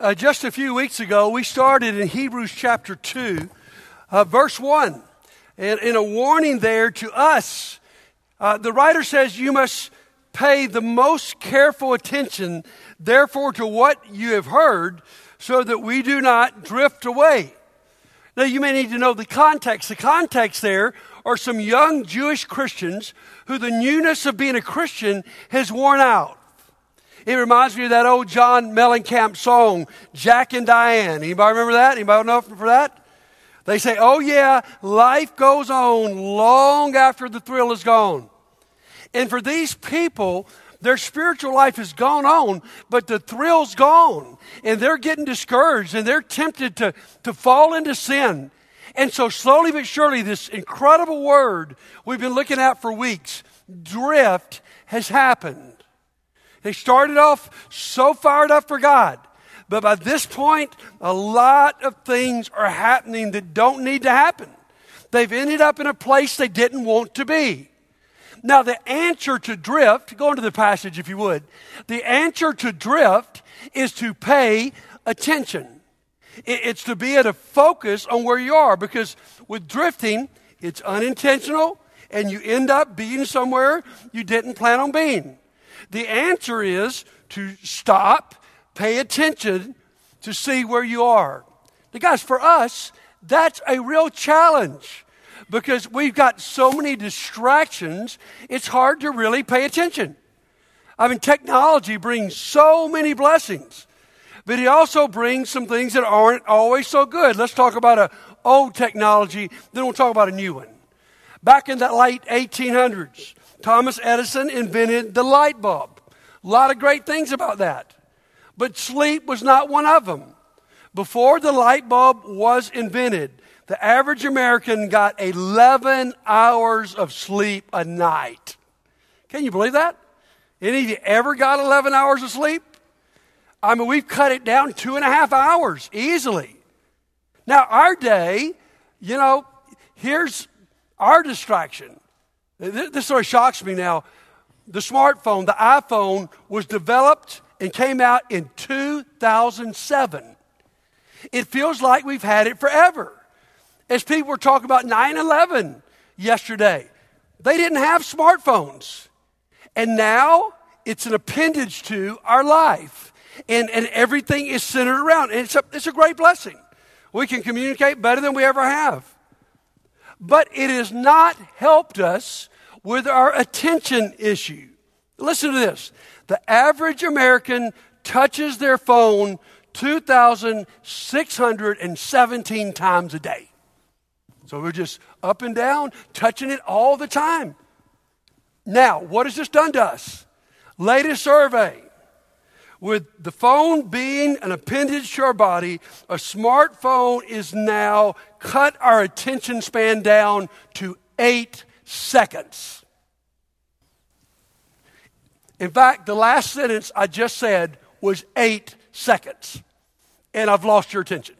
Uh, just a few weeks ago, we started in Hebrews chapter 2, uh, verse 1. And in a warning there to us, uh, the writer says, You must pay the most careful attention, therefore, to what you have heard, so that we do not drift away. Now, you may need to know the context. The context there are some young Jewish Christians who the newness of being a Christian has worn out. It reminds me of that old John Mellencamp song, Jack and Diane. Anybody remember that? Anybody know for that? They say, oh yeah, life goes on long after the thrill is gone. And for these people, their spiritual life has gone on, but the thrill's gone. And they're getting discouraged and they're tempted to, to fall into sin. And so slowly but surely, this incredible word we've been looking at for weeks, drift, has happened. They started off so fired up for God. But by this point, a lot of things are happening that don't need to happen. They've ended up in a place they didn't want to be. Now, the answer to drift, go into the passage if you would. The answer to drift is to pay attention. It's to be at a focus on where you are because with drifting, it's unintentional and you end up being somewhere you didn't plan on being. The answer is to stop, pay attention to see where you are. Now, guys, for us, that's a real challenge because we've got so many distractions, it's hard to really pay attention. I mean, technology brings so many blessings. But it also brings some things that aren't always so good. Let's talk about an old technology, then we'll talk about a new one. Back in the late 1800s, Thomas Edison invented the light bulb. A lot of great things about that. But sleep was not one of them. Before the light bulb was invented, the average American got 11 hours of sleep a night. Can you believe that? Any of you ever got 11 hours of sleep? I mean, we've cut it down two and a half hours easily. Now, our day, you know, here's our distraction. This of shocks me now. The smartphone, the iPhone, was developed and came out in 2007. It feels like we've had it forever. As people were talking about 9 11 yesterday, they didn't have smartphones. And now it's an appendage to our life and, and everything is centered around. And it's a, it's a great blessing. We can communicate better than we ever have. But it has not helped us with our attention issue. Listen to this. The average American touches their phone 2,617 times a day. So we're just up and down, touching it all the time. Now, what has this done to us? Latest survey with the phone being an appendage to our body, a smartphone is now cut our attention span down to eight seconds. In fact, the last sentence I just said was eight seconds, and I've lost your attention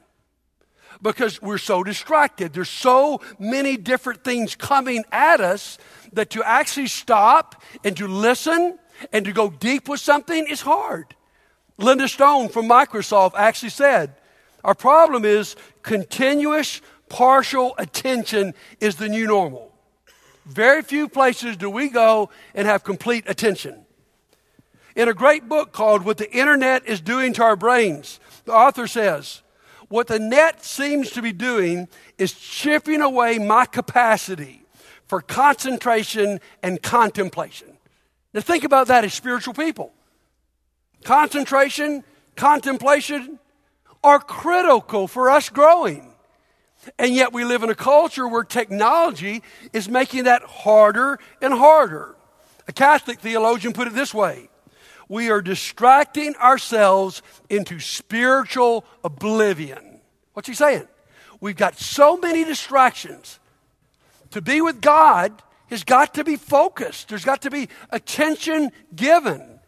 because we're so distracted. There's so many different things coming at us that to actually stop and to listen and to go deep with something is hard. Linda Stone from Microsoft actually said, Our problem is continuous partial attention is the new normal. Very few places do we go and have complete attention. In a great book called What the Internet is Doing to Our Brains, the author says, What the net seems to be doing is chipping away my capacity for concentration and contemplation. Now, think about that as spiritual people concentration, contemplation are critical for us growing. And yet we live in a culture where technology is making that harder and harder. A Catholic theologian put it this way We are distracting ourselves into spiritual oblivion. What's he saying? We've got so many distractions. To be with God has got to be focused, there's got to be attention given.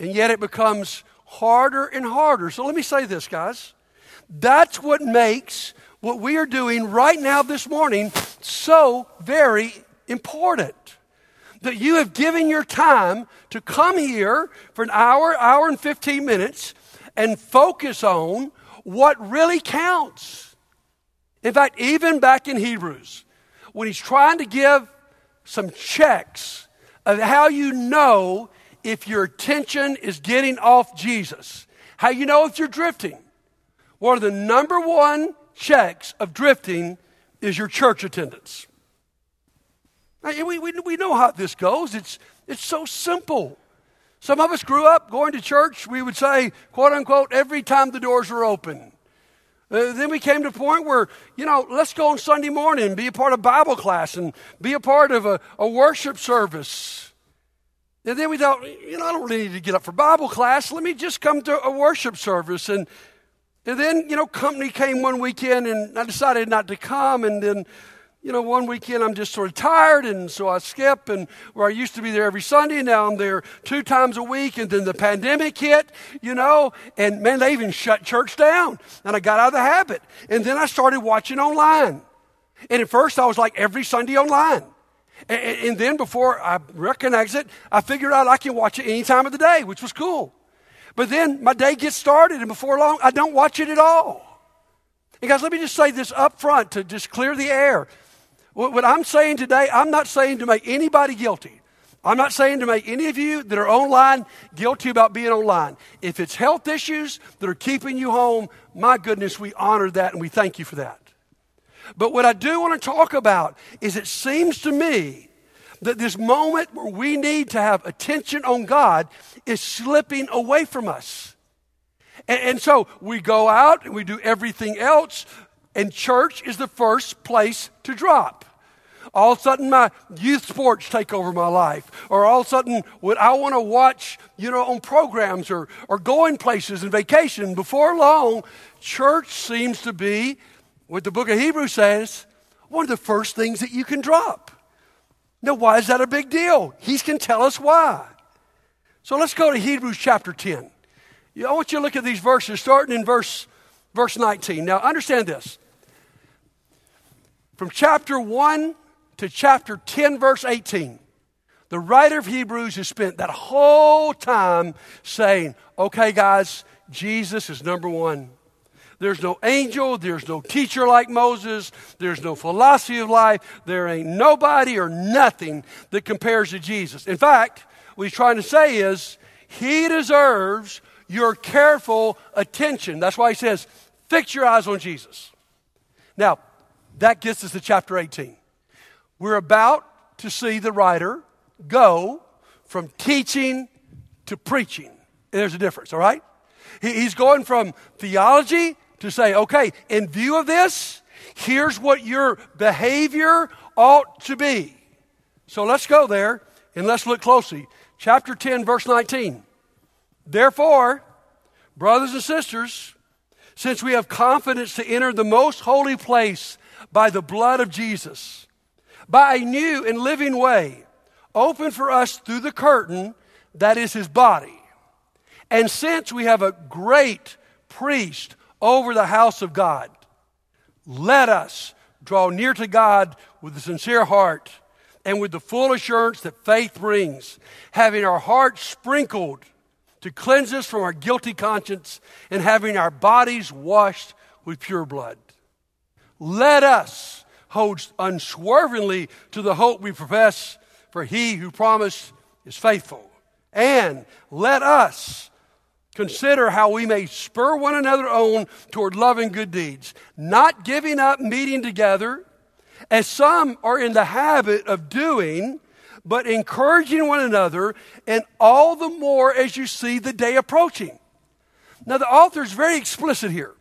And yet it becomes harder and harder. So let me say this, guys. That's what makes what we are doing right now this morning so very important. That you have given your time to come here for an hour, hour and 15 minutes, and focus on what really counts. In fact, even back in Hebrews, when he's trying to give some checks of how you know if your attention is getting off Jesus, how you know if you're drifting. One of the number one checks of drifting is your church attendance. Now, we, we, we know how this goes. It's, it's so simple. Some of us grew up going to church, we would say, quote unquote, every time the doors were open. Uh, then we came to a point where, you know, let's go on Sunday morning and be a part of Bible class and be a part of a, a worship service. And then we thought, you know, I don't really need to get up for Bible class. Let me just come to a worship service. And, and then, you know, company came one weekend and I decided not to come. And then you know, one weekend I'm just sort of tired, and so I skip. And where I used to be there every Sunday, now I'm there two times a week. And then the pandemic hit, you know, and man, they even shut church down. And I got out of the habit. And then I started watching online. And at first I was like every Sunday online. And, and then before I recognized it, I figured out I can watch it any time of the day, which was cool. But then my day gets started, and before long, I don't watch it at all. And guys, let me just say this up front to just clear the air. What I'm saying today, I'm not saying to make anybody guilty. I'm not saying to make any of you that are online guilty about being online. If it's health issues that are keeping you home, my goodness, we honor that and we thank you for that. But what I do want to talk about is it seems to me that this moment where we need to have attention on God is slipping away from us. And, and so we go out and we do everything else, and church is the first place to drop. All of a sudden, my youth sports take over my life. Or all of a sudden, what I want to watch, you know, on programs or, or going places and vacation. Before long, church seems to be, what the book of Hebrews says, one of the first things that you can drop. Now, why is that a big deal? He can tell us why. So let's go to Hebrews chapter 10. I want you to look at these verses, starting in verse, verse 19. Now, understand this. From chapter 1 to chapter 10, verse 18, the writer of Hebrews has spent that whole time saying, okay, guys, Jesus is number one. There's no angel, there's no teacher like Moses, there's no philosophy of life, there ain't nobody or nothing that compares to Jesus. In fact, what he's trying to say is, he deserves your careful attention. That's why he says, fix your eyes on Jesus. Now, that gets us to chapter 18. We're about to see the writer go from teaching to preaching. There's a difference, all right? He's going from theology to say, okay, in view of this, here's what your behavior ought to be. So let's go there and let's look closely. Chapter 10, verse 19. Therefore, brothers and sisters, since we have confidence to enter the most holy place by the blood of Jesus, by a new and living way, open for us through the curtain that is his body. And since we have a great priest over the house of God, let us draw near to God with a sincere heart and with the full assurance that faith brings, having our hearts sprinkled to cleanse us from our guilty conscience and having our bodies washed with pure blood. Let us hold unswervingly to the hope we profess, for he who promised is faithful. And let us consider how we may spur one another on toward love and good deeds, not giving up meeting together, as some are in the habit of doing, but encouraging one another, and all the more as you see the day approaching. Now, the author is very explicit here,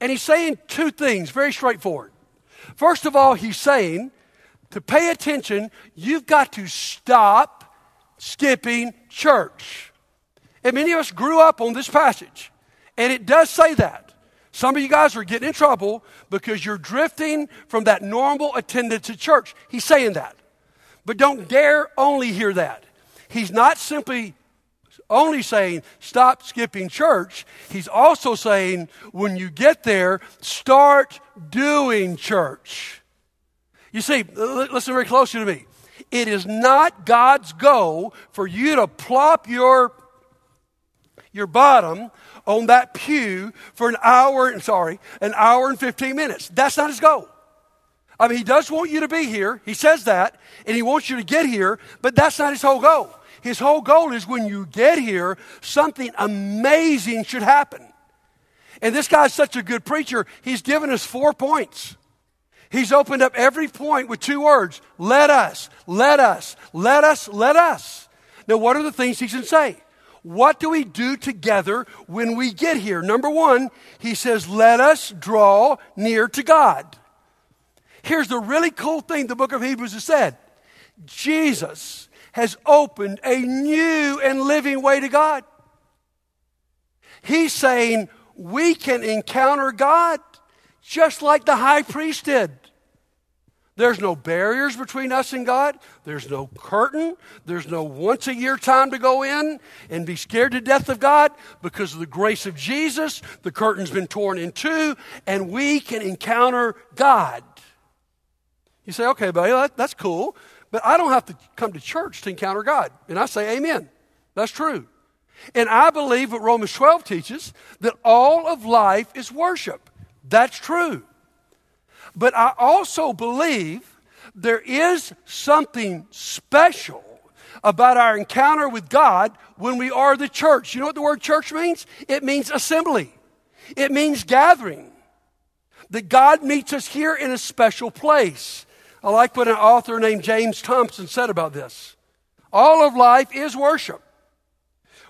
and he's saying two things, very straightforward. First of all, he's saying to pay attention, you've got to stop skipping church. And many of us grew up on this passage, and it does say that. Some of you guys are getting in trouble because you're drifting from that normal attendance at church. He's saying that. But don't dare only hear that. He's not simply only saying stop skipping church. He's also saying when you get there, start doing church. You see, listen very closely to me. It is not God's goal for you to plop your, your bottom on that pew for an hour, and sorry, an hour and 15 minutes. That's not his goal. I mean, he does want you to be here. He says that, and he wants you to get here, but that's not his whole goal. His whole goal is when you get here, something amazing should happen. And this guy's such a good preacher, he's given us four points. He's opened up every point with two words let us, let us, let us, let us. Now, what are the things he can say? What do we do together when we get here? Number one, he says, let us draw near to God. Here's the really cool thing the book of Hebrews has said Jesus has opened a new and living way to God. He's saying we can encounter God just like the high priest did. There's no barriers between us and God. There's no curtain. There's no once a year time to go in and be scared to death of God because of the grace of Jesus. The curtain's been torn in two, and we can encounter God. You say, okay, buddy, that, that's cool, but I don't have to come to church to encounter God. And I say, amen. That's true. And I believe what Romans 12 teaches that all of life is worship. That's true. But I also believe there is something special about our encounter with God when we are the church. You know what the word church means? It means assembly, it means gathering. That God meets us here in a special place. I like what an author named James Thompson said about this. All of life is worship.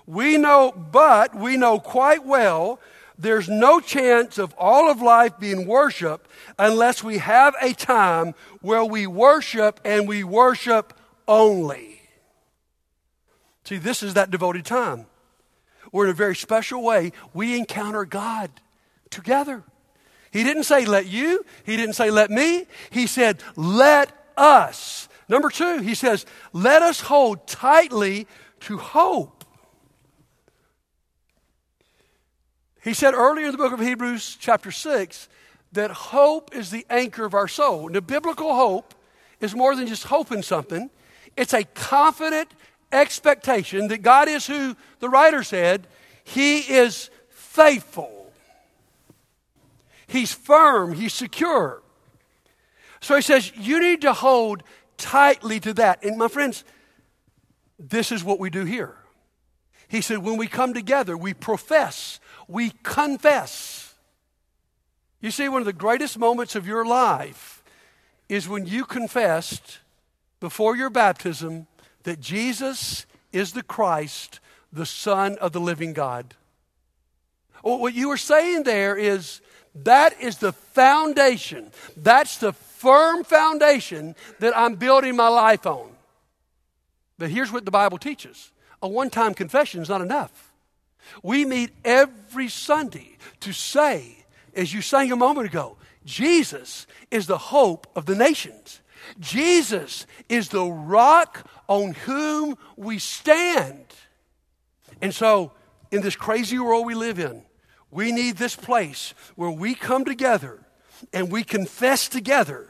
We know, but we know quite well there's no chance of all of life being worship unless we have a time where we worship and we worship only. See, this is that devoted time. Where in a very special way, we encounter God together. He didn't say, let you. He didn't say, let me. He said, let us. Number two, he says, let us hold tightly to hope. He said earlier in the book of Hebrews, chapter 6, that hope is the anchor of our soul. Now, biblical hope is more than just hoping something, it's a confident expectation that God is who the writer said, He is faithful. He's firm, he's secure. So he says, you need to hold tightly to that. And my friends, this is what we do here. He said, when we come together, we profess, we confess. You see, one of the greatest moments of your life is when you confessed before your baptism that Jesus is the Christ, the Son of the living God. What you were saying there is that is the foundation. That's the firm foundation that I'm building my life on. But here's what the Bible teaches a one time confession is not enough. We meet every Sunday to say, as you sang a moment ago, Jesus is the hope of the nations. Jesus is the rock on whom we stand. And so, in this crazy world we live in, we need this place where we come together and we confess together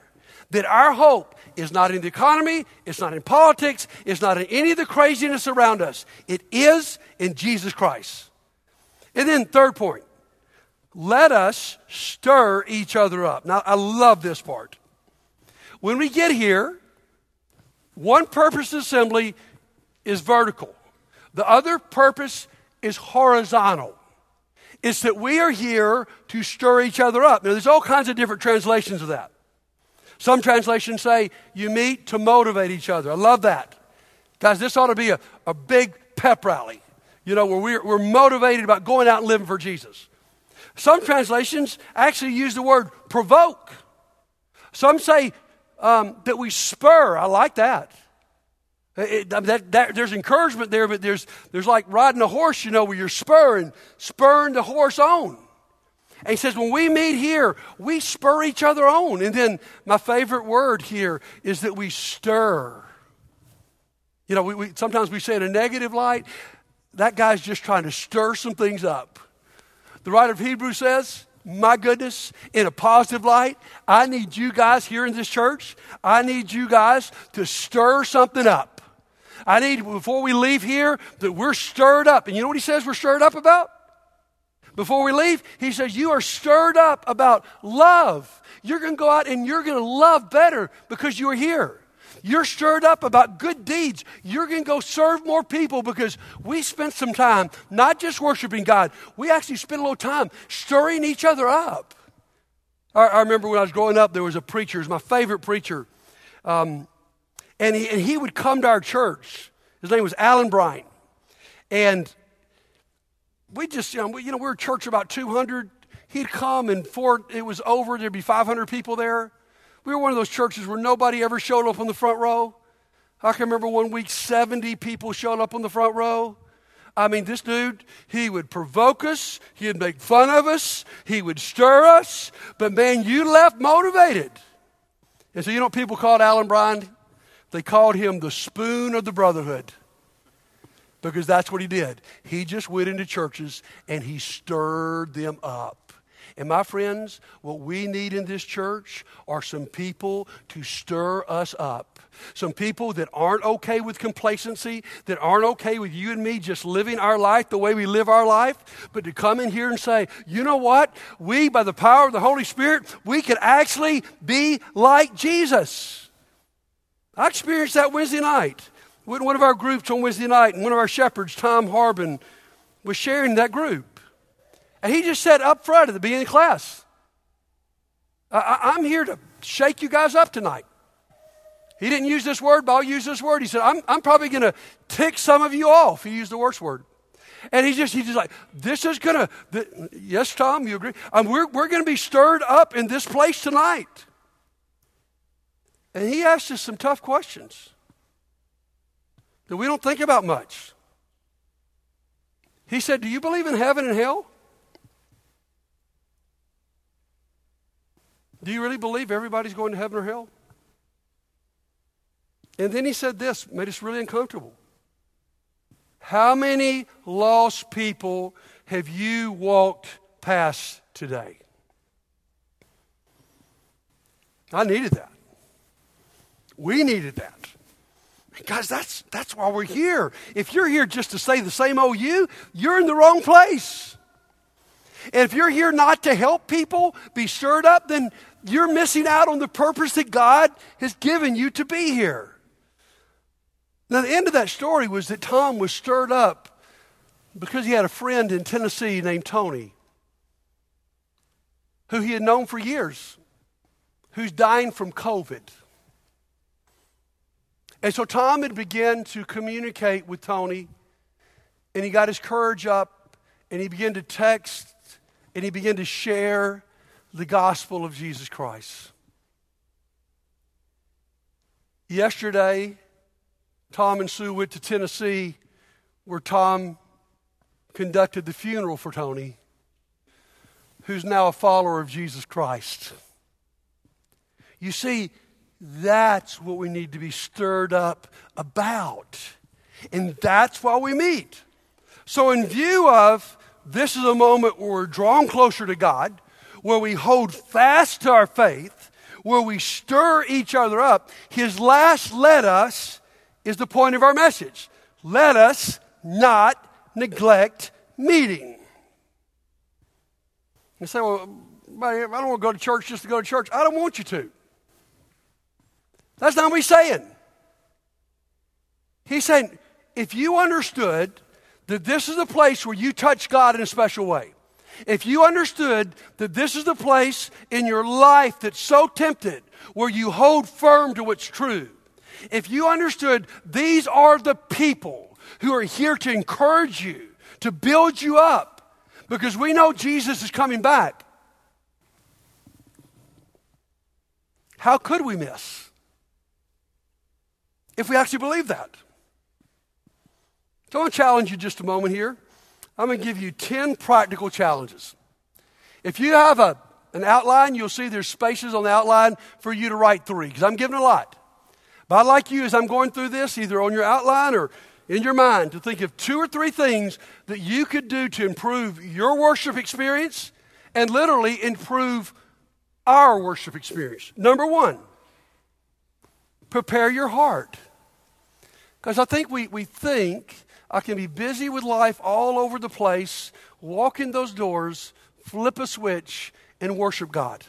that our hope is not in the economy, it's not in politics, it's not in any of the craziness around us. It is in Jesus Christ. And then, third point, let us stir each other up. Now, I love this part. When we get here, one purpose assembly is vertical, the other purpose is horizontal. It's that we are here to stir each other up. Now, there's all kinds of different translations of that. Some translations say you meet to motivate each other. I love that. Guys, this ought to be a, a big pep rally, you know, where we're, we're motivated about going out and living for Jesus. Some translations actually use the word provoke. Some say um, that we spur. I like that. It, that, that, there's encouragement there, but there's, there's like riding a horse, you know, where you're spurring, spurring the horse on. And he says, when we meet here, we spur each other on. And then my favorite word here is that we stir. You know, we, we, sometimes we say in a negative light, that guy's just trying to stir some things up. The writer of Hebrews says, my goodness, in a positive light, I need you guys here in this church, I need you guys to stir something up. I need, before we leave here, that we're stirred up. And you know what he says we're stirred up about? Before we leave, he says, You are stirred up about love. You're going to go out and you're going to love better because you are here. You're stirred up about good deeds. You're going to go serve more people because we spent some time not just worshiping God, we actually spent a little time stirring each other up. I, I remember when I was growing up, there was a preacher, he was my favorite preacher. Um, and, he, and he would come to our church. His name was Alan Bryant. And we just, you know, we, you know, we were a church about 200. He'd come and it was over, there'd be 500 people there. We were one of those churches where nobody ever showed up on the front row. I can remember one week 70 people showed up on the front row. I mean, this dude, he would provoke us, he'd make fun of us, he would stir us, but man, you left motivated. And so, you know what people called Alan Bryant? They called him the spoon of the brotherhood because that's what he did. He just went into churches and he stirred them up. And my friends, what we need in this church are some people to stir us up. Some people that aren't okay with complacency, that aren't okay with you and me just living our life the way we live our life, but to come in here and say, you know what? We, by the power of the Holy Spirit, we can actually be like Jesus. I experienced that Wednesday night. with One of our groups on Wednesday night, and one of our shepherds, Tom Harbin, was sharing that group. And he just said up front at the beginning of class, I, am here to shake you guys up tonight. He didn't use this word, but I'll use this word. He said, I'm, I'm probably going to tick some of you off. He used the worst word. And he just, he's just like, this is going to, yes, Tom, you agree? Um, we're we're going to be stirred up in this place tonight. And he asked us some tough questions that we don't think about much. He said, Do you believe in heaven and hell? Do you really believe everybody's going to heaven or hell? And then he said this, made us really uncomfortable. How many lost people have you walked past today? I needed that. We needed that. Guys, that's, that's why we're here. If you're here just to say the same old you, you're in the wrong place. And if you're here not to help people be stirred up, then you're missing out on the purpose that God has given you to be here. Now, the end of that story was that Tom was stirred up because he had a friend in Tennessee named Tony who he had known for years, who's dying from COVID. And so Tom had begun to communicate with Tony, and he got his courage up, and he began to text, and he began to share the gospel of Jesus Christ. Yesterday, Tom and Sue went to Tennessee, where Tom conducted the funeral for Tony, who's now a follower of Jesus Christ. You see, that's what we need to be stirred up about. And that's why we meet. So, in view of this is a moment where we're drawn closer to God, where we hold fast to our faith, where we stir each other up, his last let us is the point of our message. Let us not neglect meeting. You say, well, I don't want to go to church just to go to church. I don't want you to. That's not what he's saying. He's saying, if you understood that this is a place where you touch God in a special way, if you understood that this is the place in your life that's so tempted where you hold firm to what's true, if you understood these are the people who are here to encourage you, to build you up, because we know Jesus is coming back, how could we miss? if we actually believe that. So I want to challenge you just a moment here. I'm going to give you 10 practical challenges. If you have a, an outline, you'll see there's spaces on the outline for you to write three, because I'm giving a lot. But I'd like you, as I'm going through this, either on your outline or in your mind, to think of two or three things that you could do to improve your worship experience and literally improve our worship experience. Number one, prepare your heart. Because I think we, we think I can be busy with life all over the place, walk in those doors, flip a switch, and worship God.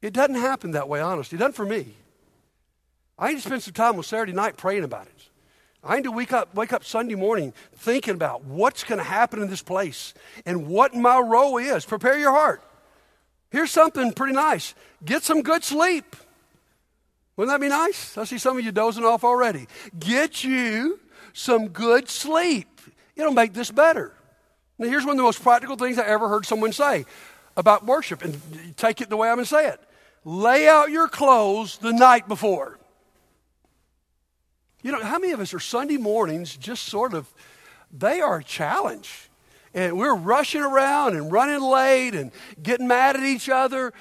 It doesn't happen that way, honestly. It doesn't for me. I need to spend some time on Saturday night praying about it. I need to wake up, wake up Sunday morning thinking about what's going to happen in this place and what my role is. Prepare your heart. Here's something pretty nice get some good sleep. Wouldn't that be nice? I see some of you dozing off already. Get you some good sleep. It'll make this better. Now, here's one of the most practical things I ever heard someone say about worship, and take it the way I'm going to say it. Lay out your clothes the night before. You know, how many of us are Sunday mornings just sort of, they are a challenge. And we're rushing around and running late and getting mad at each other.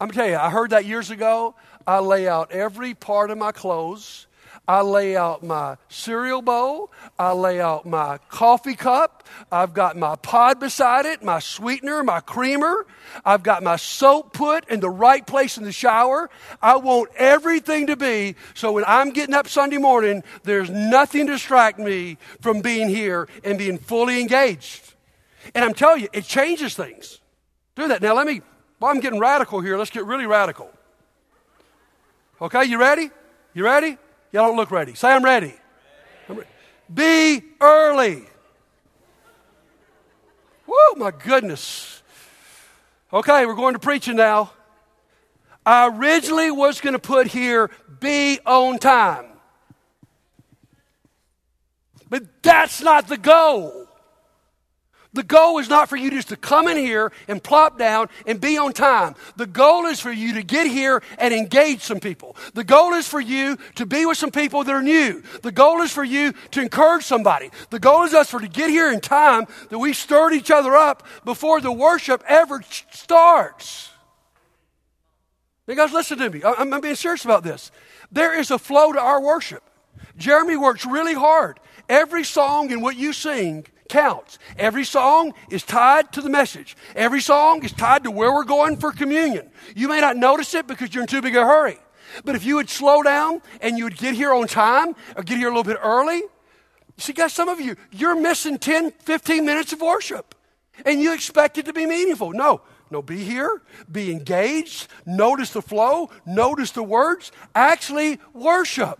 I'm going to tell you, I heard that years ago. I lay out every part of my clothes I lay out my cereal bowl. I lay out my coffee cup. I've got my pod beside it, my sweetener, my creamer. I've got my soap put in the right place in the shower. I want everything to be so when I'm getting up Sunday morning, there's nothing to distract me from being here and being fully engaged. And I'm telling you, it changes things. Do that. Now, let me, well, I'm getting radical here. Let's get really radical. Okay, you ready? You ready? Y'all don't look ready. Say, I'm ready. I'm. Be early. Whoa, my goodness. Okay, we're going to preaching now. I originally was going to put here, be on time. But that's not the goal. The goal is not for you just to come in here and plop down and be on time. The goal is for you to get here and engage some people. The goal is for you to be with some people that are new. The goal is for you to encourage somebody. The goal is us for to get here in time that we stirred each other up before the worship ever starts. Now, guys, listen to me. I'm, I'm being serious about this. There is a flow to our worship. Jeremy works really hard. Every song and what you sing counts. Every song is tied to the message. Every song is tied to where we're going for communion. You may not notice it because you're in too big a hurry. But if you would slow down and you would get here on time or get here a little bit early, see, guys, some of you, you're missing 10, 15 minutes of worship and you expect it to be meaningful. No, no, be here, be engaged, notice the flow, notice the words, actually worship.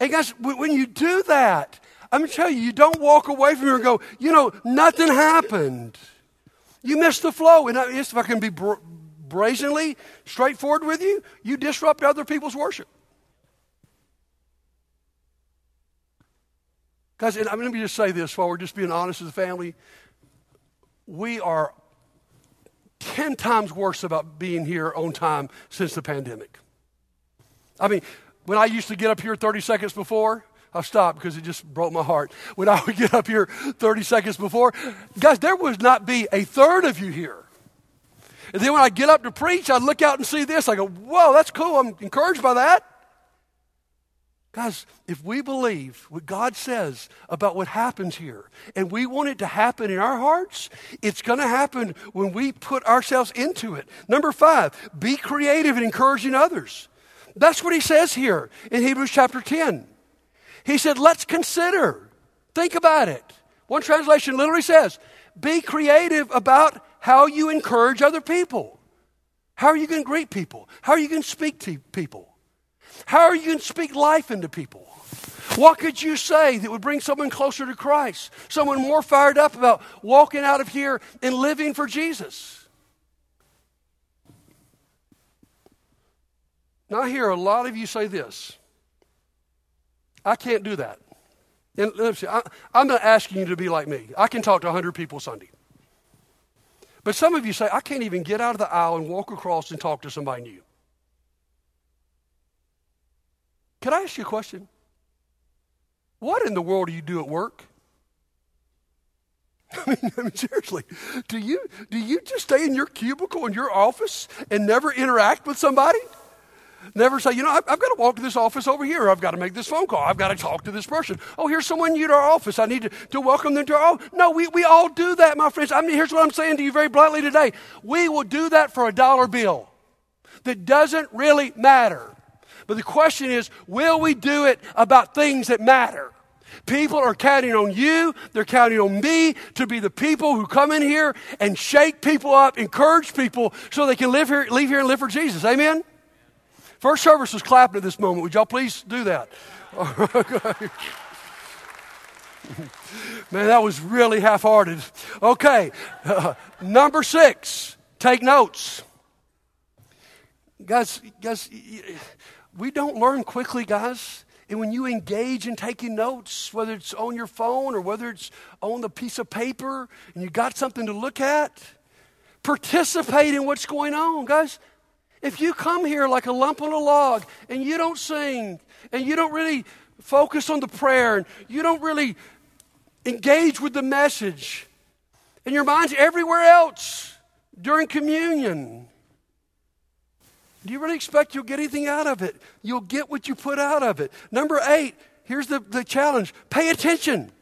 And guys, when you do that, I'm going to tell you, you don't walk away from here and go, you know, nothing happened. You missed the flow. And if I can be bra- brazenly straightforward with you, you disrupt other people's worship. Guys, and I'm going to just say this while we're just being honest as a family. We are 10 times worse about being here on time since the pandemic. I mean, when I used to get up here 30 seconds before, I'll stop because it just broke my heart. When I would get up here 30 seconds before, guys, there would not be a third of you here. And then when I get up to preach, I'd look out and see this. I go, whoa, that's cool. I'm encouraged by that. Guys, if we believe what God says about what happens here, and we want it to happen in our hearts, it's going to happen when we put ourselves into it. Number five, be creative in encouraging others. That's what he says here in Hebrews chapter 10. He said, let's consider. Think about it. One translation literally says, be creative about how you encourage other people. How are you going to greet people? How are you going to speak to people? How are you going to speak life into people? What could you say that would bring someone closer to Christ? Someone more fired up about walking out of here and living for Jesus? Now, I hear a lot of you say this I can't do that. And listen, I, I'm not asking you to be like me. I can talk to 100 people Sunday. But some of you say, I can't even get out of the aisle and walk across and talk to somebody new. Can I ask you a question? What in the world do you do at work? I mean, I mean, seriously, do you, do you just stay in your cubicle in your office and never interact with somebody? Never say, you know, I've, I've, got to walk to this office over here. I've got to make this phone call. I've got to talk to this person. Oh, here's someone new to our office. I need to, to welcome them to our office. No, we, we all do that, my friends. I mean, here's what I'm saying to you very bluntly today. We will do that for a dollar bill that doesn't really matter. But the question is, will we do it about things that matter? People are counting on you, they're counting on me to be the people who come in here and shake people up, encourage people so they can live here, leave here and live for Jesus. Amen? First service was clapping at this moment. Would y'all please do that? Man, that was really half hearted. Okay, uh, number six, take notes. Guys, guys, we don't learn quickly, guys. And when you engage in taking notes, whether it's on your phone or whether it's on the piece of paper and you got something to look at, participate in what's going on, guys. If you come here like a lump on a log and you don't sing and you don't really focus on the prayer and you don't really engage with the message and your mind's everywhere else during communion, do you really expect you'll get anything out of it? You'll get what you put out of it. Number eight, here's the, the challenge pay attention.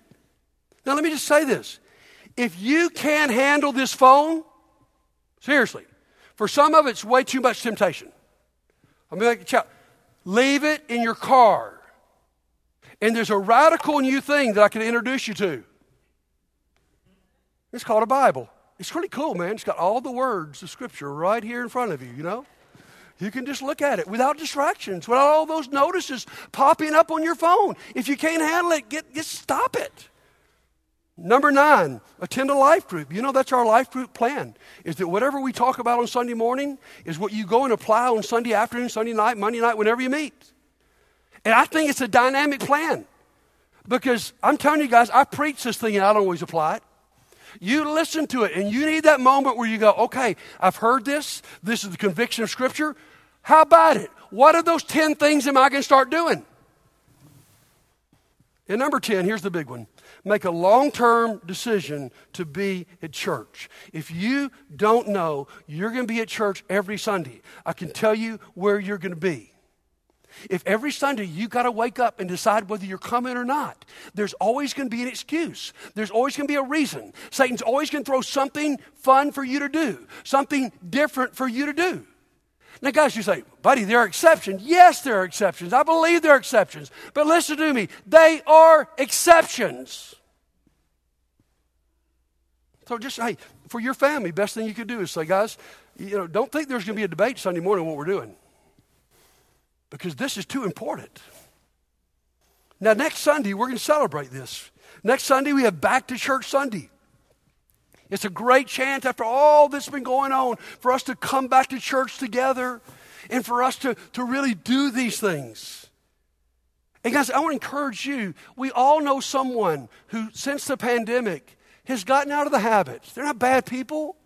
Now, let me just say this. If you can't handle this phone, seriously, for some of it's way too much temptation. I'm going to leave it in your car. And there's a radical new thing that I can introduce you to. It's called a Bible. It's pretty cool, man. It's got all the words of Scripture right here in front of you, you know? You can just look at it without distractions, without all those notices popping up on your phone. If you can't handle it, get, get stop it. Number nine, attend a life group. You know, that's our life group plan. Is that whatever we talk about on Sunday morning is what you go and apply on Sunday afternoon, Sunday night, Monday night, whenever you meet. And I think it's a dynamic plan. Because I'm telling you guys, I preach this thing and I don't always apply it. You listen to it and you need that moment where you go, okay, I've heard this. This is the conviction of Scripture. How about it? What are those 10 things am I going to start doing? And number 10, here's the big one make a long term decision to be at church. If you don't know you're going to be at church every Sunday, I can tell you where you're going to be. If every Sunday you got to wake up and decide whether you're coming or not, there's always going to be an excuse. There's always going to be a reason. Satan's always going to throw something fun for you to do, something different for you to do. Now, guys, you say, buddy, there are exceptions. Yes, there are exceptions. I believe there are exceptions. But listen to me, they are exceptions. So just, hey, for your family, best thing you could do is say, guys, you know, don't think there's going to be a debate Sunday morning what we're doing because this is too important. Now, next Sunday, we're going to celebrate this. Next Sunday, we have Back to Church Sunday. It's a great chance after all that's been going on for us to come back to church together and for us to, to really do these things. And guys, I want to encourage you. We all know someone who, since the pandemic, has gotten out of the habits. They're not bad people.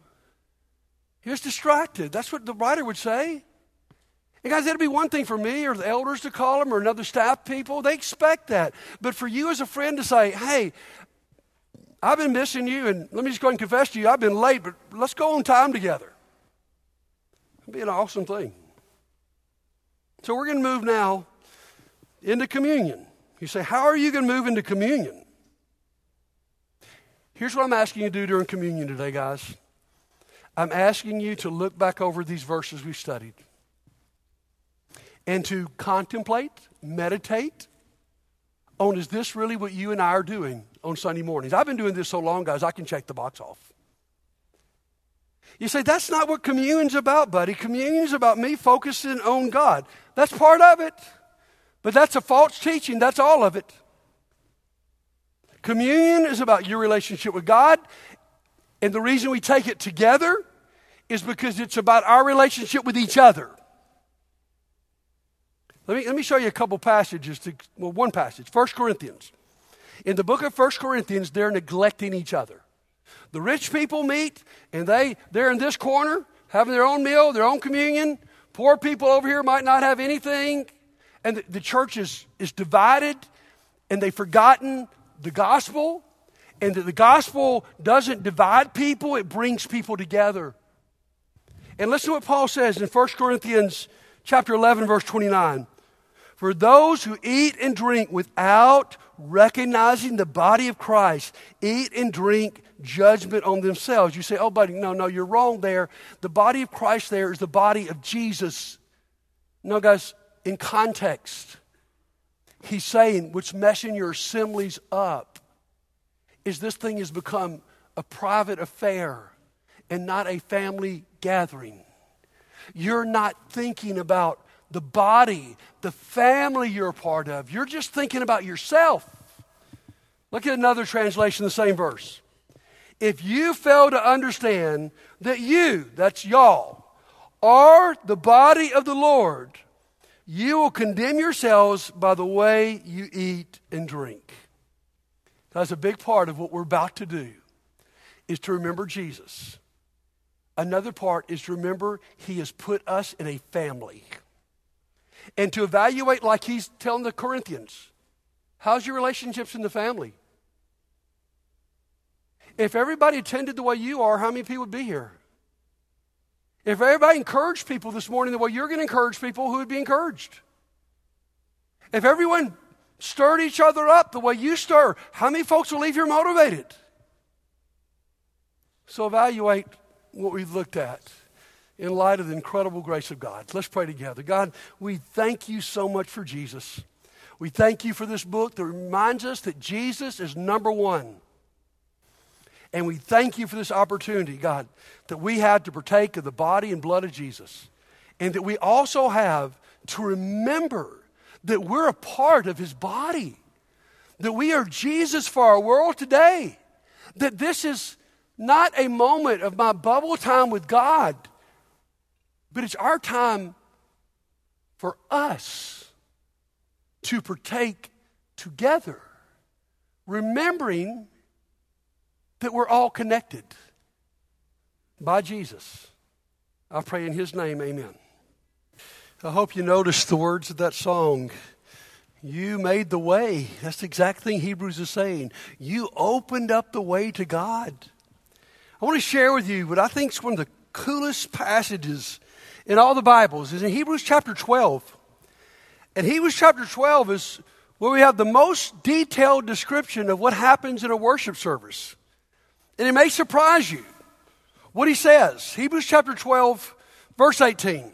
He was distracted. That's what the writer would say. And guys, that'd be one thing for me or the elders to call them or another staff people. They expect that. But for you as a friend to say, hey, I've been missing you, and let me just go and confess to you, I've been late, but let's go on time together. It'd be an awesome thing. So we're going to move now into communion. You say, How are you going to move into communion? Here's what I'm asking you to do during communion today, guys. I'm asking you to look back over these verses we studied and to contemplate, meditate on is this really what you and I are doing on Sunday mornings? I've been doing this so long, guys, I can check the box off. You say, that's not what communion's about, buddy. Communion's about me focusing on God. That's part of it. But that's a false teaching. That's all of it. Communion is about your relationship with God. And the reason we take it together is because it's about our relationship with each other. Let me, let me show you a couple passages, to, well, one passage, 1 Corinthians. In the book of 1 Corinthians, they're neglecting each other. The rich people meet, and they, they're in this corner, having their own meal, their own communion. Poor people over here might not have anything. And the, the church is, is divided, and they've forgotten the gospel, and that the gospel doesn't divide people, it brings people together. And listen to what Paul says in 1 Corinthians chapter 11, verse 29. For those who eat and drink without recognizing the body of Christ, eat and drink judgment on themselves. You say, oh, buddy, no, no, you're wrong there. The body of Christ there is the body of Jesus. No, guys, in context, he's saying what's messing your assemblies up is this thing has become a private affair and not a family gathering. You're not thinking about the body, the family you're a part of. You're just thinking about yourself. Look at another translation the same verse. If you fail to understand that you, that's y'all, are the body of the Lord, you will condemn yourselves by the way you eat and drink. That's a big part of what we're about to do is to remember Jesus. Another part is to remember he has put us in a family. And to evaluate like he's telling the Corinthians, how's your relationships in the family? If everybody attended the way you are, how many people would be here? If everybody encouraged people this morning the way you're going to encourage people, who would be encouraged? If everyone stirred each other up the way you stir, how many folks will leave here motivated? So evaluate what we've looked at in light of the incredible grace of God. Let's pray together. God, we thank you so much for Jesus. We thank you for this book that reminds us that Jesus is number one. And we thank you for this opportunity, God, that we have to partake of the body and blood of Jesus. And that we also have to remember that we're a part of his body, that we are Jesus for our world today, that this is not a moment of my bubble time with God, but it's our time for us to partake together, remembering that we're all connected by Jesus. I pray in His name, amen. I hope you noticed the words of that song. You made the way. That's the exact thing Hebrews is saying. You opened up the way to God. I want to share with you what I think is one of the coolest passages in all the Bibles is in Hebrews chapter 12. And Hebrews chapter 12 is where we have the most detailed description of what happens in a worship service. And it may surprise you what he says. Hebrews chapter 12, verse 18.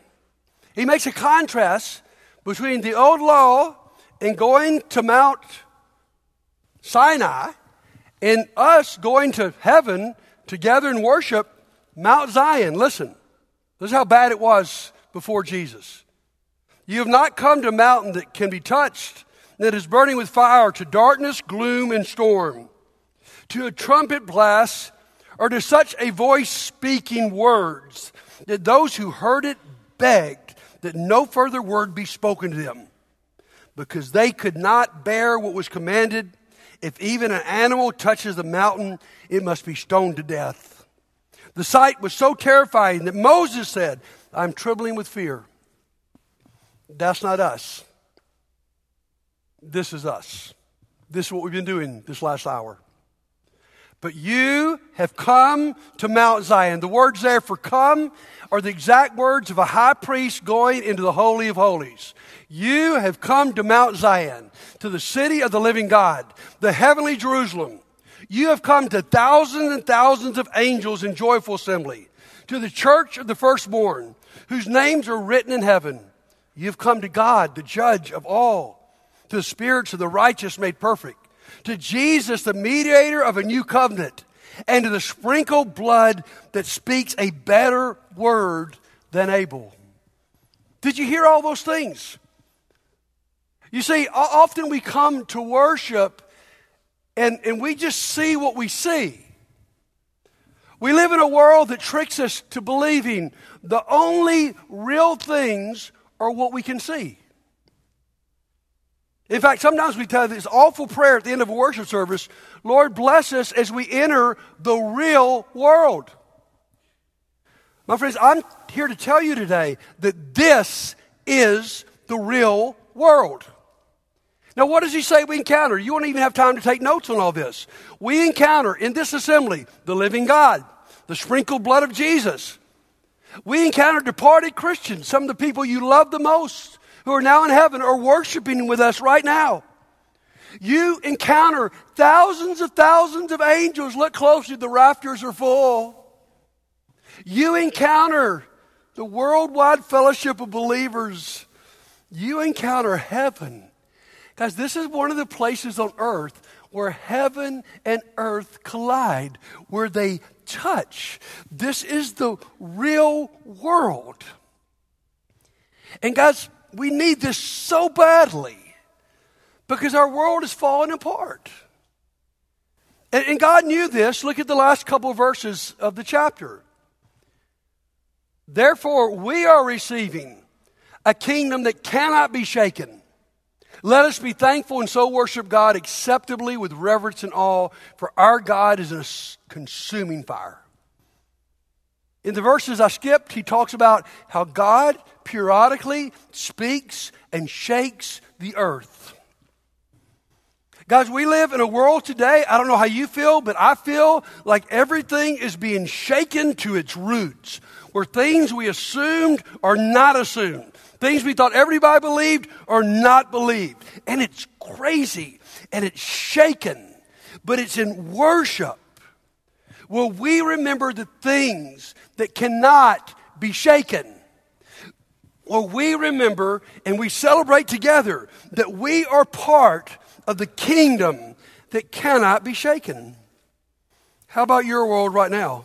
He makes a contrast between the old law and going to Mount Sinai and us going to heaven together and worship Mount Zion. Listen, this is how bad it was before Jesus. You have not come to a mountain that can be touched, that is burning with fire, to darkness, gloom, and storm to a trumpet blast, or to such a voice speaking words that those who heard it begged that no further word be spoken to them, because they could not bear what was commanded. If even an animal touches the mountain, it must be stoned to death. The sight was so terrifying that Moses said, I'm trembling with fear. That's not us. This is us. This is what we've been doing this last hour. But you have come to Mount Zion. The words there for come are the exact words of a high priest going into the Holy of Holies. You have come to Mount Zion, to the city of the living God, the heavenly Jerusalem. You have come to thousands and thousands of angels in joyful assembly, to the church of the firstborn, whose names are written in heaven. You have come to God, the judge of all, to the spirits of the righteous made perfect to Jesus, the mediator of a new covenant, and to the sprinkled blood that speaks a better word than Abel. Did you hear all those things? You see, often we come to worship and, and we just see what we see. We live in a world that tricks us to believing the only real things are what we can see. In fact, sometimes we tell this awful prayer at the end of a worship service Lord, bless us as we enter the real world. My friends, I'm here to tell you today that this is the real world. Now, what does he say we encounter? You won't even have time to take notes on all this. We encounter in this assembly the living God, the sprinkled blood of Jesus. We encounter departed Christians, some of the people you love the most who are now in heaven are worshiping with us right now. You encounter thousands of thousands of angels. Look closely, the rafters are full. You encounter the worldwide fellowship of believers you encounter heaven. Guys, this is one of the places on earth where heaven and earth collide, where they touch. This is the real world. And guys, we need this so badly because our world is falling apart. And, and God knew this. Look at the last couple of verses of the chapter. Therefore, we are receiving a kingdom that cannot be shaken. Let us be thankful and so worship God acceptably with reverence and awe, for our God is a consuming fire. In the verses I skipped, he talks about how God periodically speaks and shakes the earth. Guys, we live in a world today, I don't know how you feel, but I feel like everything is being shaken to its roots, where things we assumed are not assumed. Things we thought everybody believed are not believed. And it's crazy and it's shaken, but it's in worship. Will we remember the things that cannot be shaken? Or we remember and we celebrate together that we are part of the kingdom that cannot be shaken. How about your world right now?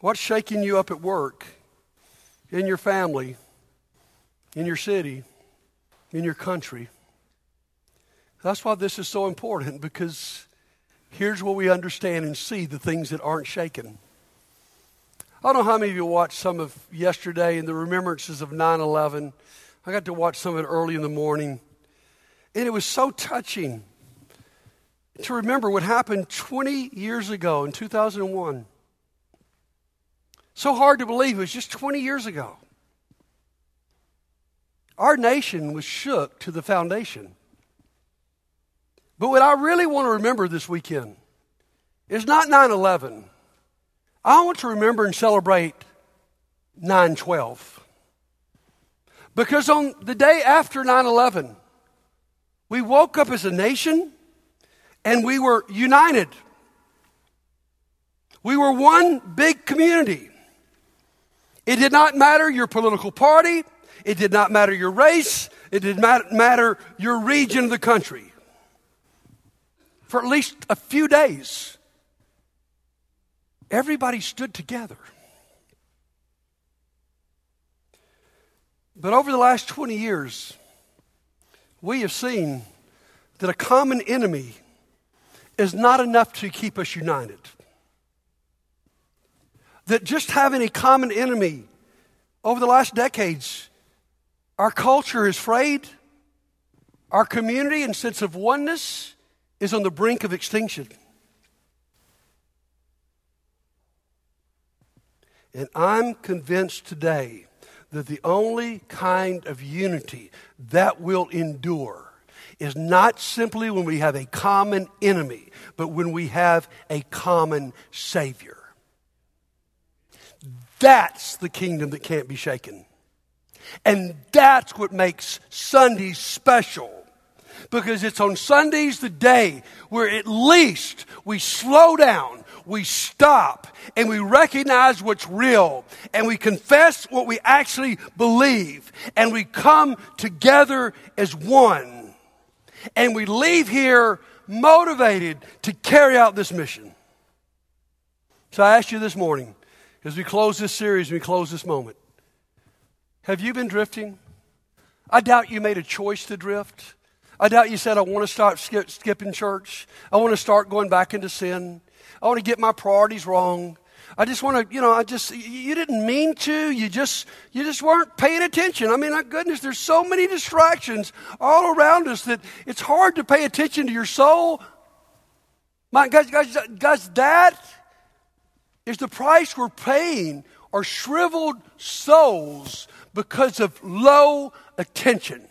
What's shaking you up at work, in your family, in your city, in your country? That's why this is so important because here's where we understand and see the things that aren't shaken. I don't know how many of you watched some of yesterday and the remembrances of 9 11. I got to watch some of it early in the morning. And it was so touching to remember what happened 20 years ago in 2001. So hard to believe it was just 20 years ago. Our nation was shook to the foundation. But what I really want to remember this weekend is not 9 11. I want to remember and celebrate 9 12. Because on the day after 9 11, we woke up as a nation and we were united. We were one big community. It did not matter your political party, it did not matter your race, it did not matter your region of the country. For at least a few days, everybody stood together. But over the last 20 years, we have seen that a common enemy is not enough to keep us united. That just having a common enemy over the last decades, our culture is frayed, our community and sense of oneness is on the brink of extinction. And I'm convinced today that the only kind of unity that will endure is not simply when we have a common enemy, but when we have a common Savior. That's the kingdom that can't be shaken. And that's what makes Sundays special. Because it's on Sundays the day where at least we slow down we stop and we recognize what's real and we confess what we actually believe and we come together as one. And we leave here motivated to carry out this mission. So I ask you this morning, as we close this series, we close this moment, have you been drifting? I doubt you made a choice to drift. I doubt you said, I want to start skip, skipping church. I want to start going back into sin. I want to get my priorities wrong. I just want to, you know, I just, you didn't mean to. You just, you just weren't paying attention. I mean, my goodness, there's so many distractions all around us that it's hard to pay attention to your soul. My guys, guys, guys, that is the price we're paying our shriveled souls because of low attention.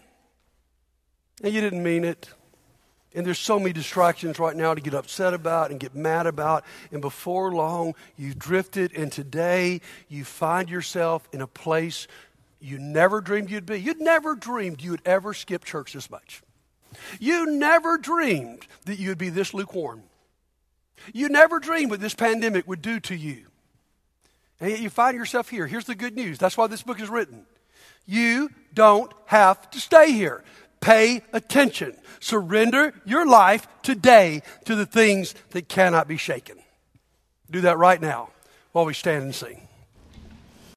And you didn't mean it. And there's so many distractions right now to get upset about and get mad about. And before long, you've drifted, and today you find yourself in a place you never dreamed you'd be. You'd never dreamed you would ever skip church this much. You never dreamed that you'd be this lukewarm. You never dreamed what this pandemic would do to you. And yet you find yourself here. Here's the good news. That's why this book is written. You don't have to stay here. Pay attention. Surrender your life today to the things that cannot be shaken. Do that right now while we stand and sing.